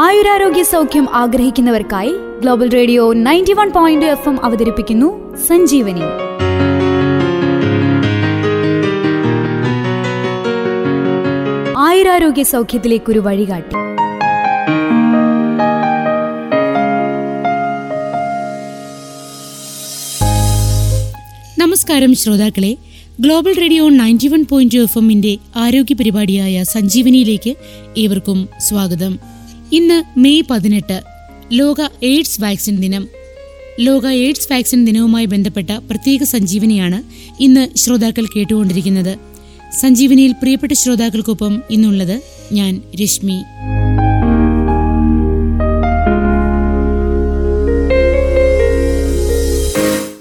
ആയുരാരോഗ്യ സൗഖ്യം ആഗ്രഹിക്കുന്നവർക്കായി global radio ninety one point F M അവതരിപ്പിക്കുന്നു സഞ്ജീവനി. ആയുരാരോഗ്യ സൗഖ്യത്തിലേക്കൊരു വഴികാട്ടി. നമസ്കാരം ശ്രോതാക്കളെ. Global radio ninety one point F എമ്മിന്റെ ആരോഗ്യ പരിപാടിയായ സഞ്ജീവനിയിലേക്ക് ഏവർക്കും സ്വാഗതം. ഇന്ന് മെയ് പതിനെട്ട് ലോക എയ്ഡ്സ് വാക്സിൻ ദിനം. ലോക എയ്ഡ്സ് വാക്സിൻ ദിനവുമായി ബന്ധപ്പെട്ട പ്രത്യേക സഞ്ജീവനിയാണ് ഇന്ന് ശ്രോതാക്കൾ കേട്ടുകൊണ്ടിരിക്കുന്നത്. സഞ്ജീവനിയിൽ പ്രിയപ്പെട്ട ശ്രോതാക്കൾക്കൊപ്പം ഇന്നുള്ളത് ഞാൻ Rashmi.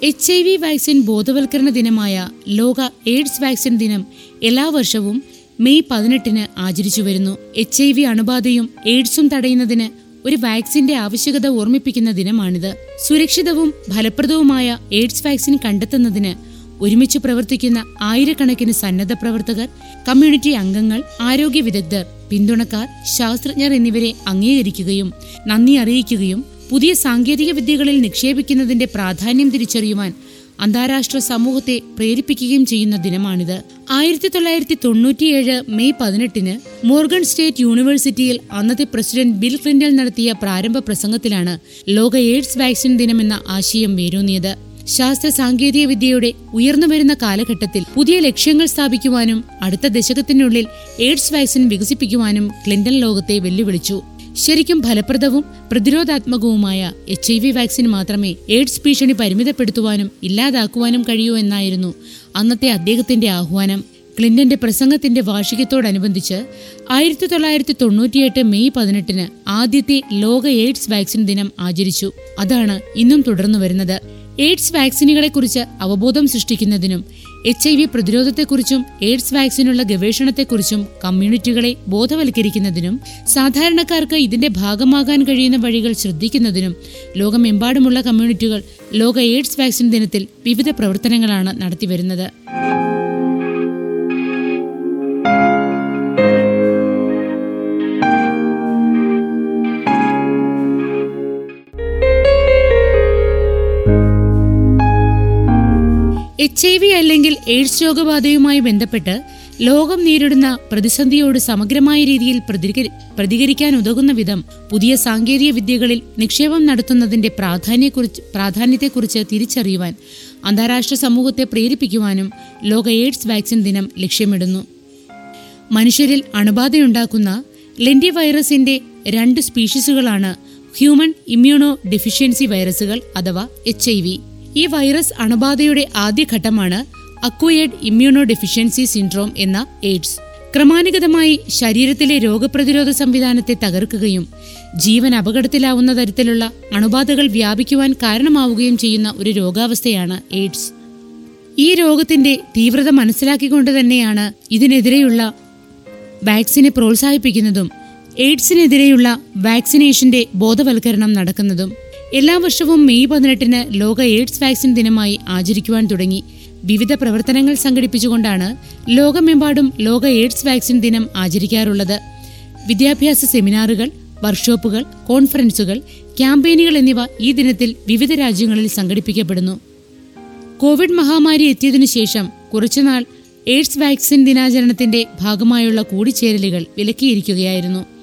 H I V vaccine ബോധവൽക്കരണ ദിനമായ ലോക എയ്ഡ്സ് വാക്സിൻ ദിനം എല്ലാ വർഷവും മെയ് പതിനെട്ടിന് ആചരിച്ചു വരുന്നു. എച്ച് ഐ വി അണുബാധയും എയ്ഡ്സും തടയുന്നതിന് ഒരു വാക്സിന്റെ ആവശ്യകത ഓർമ്മിപ്പിക്കുന്ന ദിനമാണിത്. സുരക്ഷിതവും ഫലപ്രദവുമായ എയ്ഡ്സ് വാക്സിൻ കണ്ടെത്തുന്നതിന് ഒരുമിച്ച് പ്രവർത്തിക്കുന്ന ആയിരക്കണക്കിന് സന്നദ്ധ പ്രവർത്തകർ കമ്മ്യൂണിറ്റി അംഗങ്ങൾ ആരോഗ്യ വിദഗ്ധർ പിന്തുണക്കാർ ശാസ്ത്രജ്ഞർ എന്നിവരെ അംഗീകരിക്കുകയും നന്ദി അറിയിക്കുകയും പുതിയ സാങ്കേതിക വിദ്യകളിൽ നിക്ഷേപിക്കുന്നതിന്റെ പ്രാധാന്യം തിരിച്ചറിയുവാൻ അന്താരാഷ്ട്ര സമൂഹത്തെ പ്രേരിപ്പിക്കുകയും ചെയ്യുന്ന ദിനമാണിത്. ആയിരത്തി തൊള്ളായിരത്തി തൊണ്ണൂറ്റിയേഴ് മെയ് പതിനെട്ടിന് മോർഗൻ സ്റ്റേറ്റ് യൂണിവേഴ്സിറ്റിയിൽ അന്നത്തെ പ്രസിഡന്റ് ബിൽ ക്ലിന്റൺ നടത്തിയ പ്രാരംഭ പ്രസംഗത്തിലാണ് ലോക എയ്ഡ്സ് വാക്സിൻ ദിനമെന്ന ആശയം വേരൂന്നിയത്. ശാസ്ത്ര സാങ്കേതിക വിദ്യയുടെ ഉയർന്നു വരുന്ന കാലഘട്ടത്തിൽ പുതിയ ലക്ഷ്യങ്ങൾ സ്ഥാപിക്കുവാനും അടുത്ത ദശകത്തിനുള്ളിൽ എയ്ഡ്സ് വാക്സിൻ വികസിപ്പിക്കുവാനും ക്ലിന്റൺ ലോകത്തെ വെല്ലുവിളിച്ചു. ശരിക്കും ഫലപ്രദവും പ്രതിരോധാത്മകവുമായ എച്ച് ഐ വി വാക്സിൻ മാത്രമേ എയ്ഡ്സ് ഭീഷണി പരിമിതപ്പെടുത്തുവാനും ഇല്ലാതാക്കുവാനും കഴിയൂ എന്നായിരുന്നു അന്നത്തെ അദ്ദേഹത്തിന്റെ ആഹ്വാനം. ക്ലിന്റന്റെ പ്രസംഗത്തിന്റെ വാർഷികത്തോടനുബന്ധിച്ച് ആയിരത്തി തൊള്ളായിരത്തി തൊണ്ണൂറ്റിയെട്ട് മെയ് പതിനെട്ടിന് ആദ്യത്തെ ലോക എയ്ഡ്സ് വാക്സിൻ ദിനം ആചരിച്ചു. അതാണ് ഇന്നും തുടർന്നു വരുന്നത് എയ്ഡ്സ് വാക്സിനുകളെക്കുറിച്ച് അവബോധം സൃഷ്ടിക്കുന്നതിനും എച്ച് ഐ വി പ്രതിരോധത്തെക്കുറിച്ചും എയ്ഡ്സ് വാക്സിനുള്ള ഗവേഷണത്തെക്കുറിച്ചും കമ്മ്യൂണിറ്റികളെ ബോധവൽക്കരിക്കുന്നതിനും സാധാരണക്കാർക്ക് ഇതിന്റെ ഭാഗമാകാൻ കഴിയുന്ന വഴികൾ ശ്രദ്ധിക്കുന്നതിനും ലോകമെമ്പാടുമുള്ള കമ്മ്യൂണിറ്റികൾ ലോക എയ്ഡ്സ് വാക്സിൻ ദിനത്തിൽ വിവിധ പ്രവർത്തനങ്ങളാണ് നടത്തിവരുന്നത്. എച്ച് ഐ വി അല്ലെങ്കിൽ എയ്ഡ്സ് രോഗബാധയുമായി ബന്ധപ്പെട്ട് ലോകം നേരിടുന്ന പ്രതിസന്ധിയോട് സമഗ്രമായ രീതിയിൽ പ്രതികരി പ്രതികരിക്കാൻ ഉതകുന്ന വിധം പുതിയ സാങ്കേതിക വിദ്യകളിൽ നിക്ഷേപം നടത്തുന്നതിന്റെ പ്രാധാന്യക്കുറിച്ച് പ്രാധാന്യത്തെക്കുറിച്ച് തിരിച്ചറിയുവാൻ അന്താരാഷ്ട്ര സമൂഹത്തെ പ്രേരിപ്പിക്കുവാനും ലോക എയ്ഡ്സ് വാക്സിൻ ദിനം ലക്ഷ്യമിടുന്നു. മനുഷ്യരിൽ അണുബാധയുണ്ടാക്കുന്ന ലെൻഡി വൈറസിന്റെ രണ്ട് സ്പീഷീസുകളാണ് ഹ്യൂമൻ ഇമ്മ്യൂണോ ഡെഫിഷ്യൻസി വൈറസുകൾ അഥവാ എച്ച് ഈ വൈറസ് അണുബാധയുടെ ആദ്യഘട്ടമാണ് അക്വയേഡ് ഇമ്മ്യൂണോ ഡെഫിഷ്യൻസി സിൻഡ്രോം എന്ന എയ്ഡ്സ്. ക്രമാനുഗതമായി ശരീരത്തിലെ രോഗപ്രതിരോധ സംവിധാനത്തെ തകർക്കുകയും ജീവൻ അപകടത്തിലാവുന്ന തരത്തിലുള്ള അണുബാധകൾ വ്യാപിക്കുവാൻ കാരണമാവുകയും ചെയ്യുന്ന ഒരു രോഗാവസ്ഥയാണ് എയ്ഡ്സ്. ഈ രോഗത്തിന്റെ തീവ്രത മനസ്സിലാക്കിക്കൊണ്ട് തന്നെയാണ് ഇതിനെതിരെയുള്ള വാക്സിനെ പ്രോത്സാഹിപ്പിക്കുന്നതും എയ്ഡ്സിനെതിരെയുള്ള വാക്സിനേഷന്റെ ബോധവൽക്കരണം നടക്കുന്നതും. എല്ലാ വർഷവും മെയ് പതിനെട്ടിന് ലോക എയ്ഡ്സ് വാക്സിൻ ദിനമായി ആചരിക്കുവാൻ തുടങ്ങി. വിവിധ പ്രവർത്തനങ്ങൾ സംഘടിപ്പിച്ചുകൊണ്ടാണ് ലോകമെമ്പാടും ലോക എയ്ഡ്സ് വാക്സിൻ ദിനം ആചരിക്കാറുള്ളത്. വിദ്യാഭ്യാസ സെമിനാറുകൾ വർക്ക്ഷോപ്പുകൾ കോൺഫറൻസുകൾ ക്യാമ്പയിനുകൾ എന്നിവ ഈ ദിനത്തിൽ വിവിധ രാജ്യങ്ങളിൽ സംഘടിപ്പിക്കപ്പെടുന്നു. കോവിഡ് മഹാമാരി എത്തിയതിനു ശേഷം കുറച്ചുനാൾ എയ്ഡ്സ് വാക്സിൻ ദിനാചരണത്തിന്റെ ഭാഗമായുള്ള കൂടിച്ചേരലുകൾ വിലക്കിയിരിക്കുകയായിരുന്നു.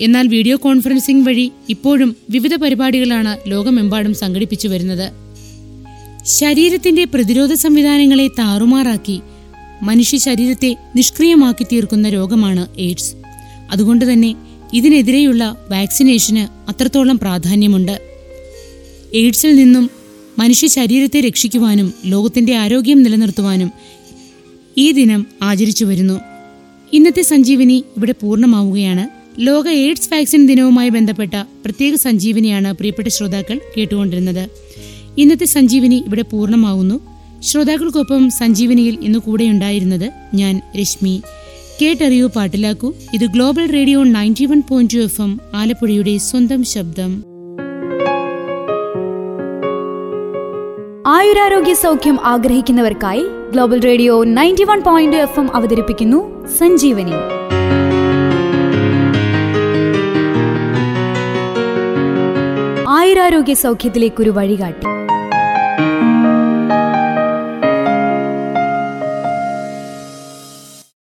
എന്നാൽ വീഡിയോ കോൺഫറൻസിംഗ് വഴി ഇപ്പോഴും വിവിധ പരിപാടികളാണ് ലോകമെമ്പാടും സംഘടിപ്പിച്ചു വരുന്നത്. ശരീരത്തിന്റെ പ്രതിരോധ സംവിധാനങ്ങളെ താറുമാറാക്കി മനുഷ്യ ശരീരത്തെ നിഷ്ക്രിയമാക്കി തീർക്കുന്ന രോഗമാണ് എയ്ഡ്സ്. അതുകൊണ്ട് തന്നെ ഇതിനെതിരെയുള്ള വാക്സിനേഷന് അത്രത്തോളം പ്രാധാന്യമുണ്ട്. എയ്ഡ്സിൽ നിന്നും മനുഷ്യ ശരീരത്തെ രക്ഷിക്കുവാനും ലോകത്തിന്റെ ആരോഗ്യം നിലനിർത്തുവാനും ഈ ദിനം ആചരിച്ചു വരുന്നു. ഇന്നത്തെ സഞ്ജീവനി ഇവിടെ പൂർണമാവുകയാണ്. ലോക എയ്ഡ്സ് വാക്സിൻ ദിനവുമായി ബന്ധപ്പെട്ട പ്രത്യേക സഞ്ജീവനിയാണ് പ്രിയപ്പെട്ട ശ്രോതാക്കൾ കേട്ടുകൊണ്ടിരുന്നത്. ഇന്നത്തെ സഞ്ജീവനി ഇവിടെ പൂർണമാവുന്നു. ശ്രോതാക്കൾക്കൊപ്പം സഞ്ജീവനിയിൽ ഇന്ന് കൂടെയുണ്ടായിരുന്നത് ഞാൻ രശ്മി. കേട്ടറിയൂ പാട്ടിലാക്കൂ. ഇത് global radio ninety one point two F M ആലപ്പുഴയുടെ സ്വന്തം ശബ്ദം. ആയുരാരോഗ്യ സൗഖ്യം ആഗ്രഹിക്കുന്നവർക്കായി global radio ninety one point F M അവതരിപ്പിക്കുന്നു സഞ്ജീവനി. ആയുരാരോഗ്യ സൗഖ്യത്തിലേക്കൊരു വഴികാട്ടി.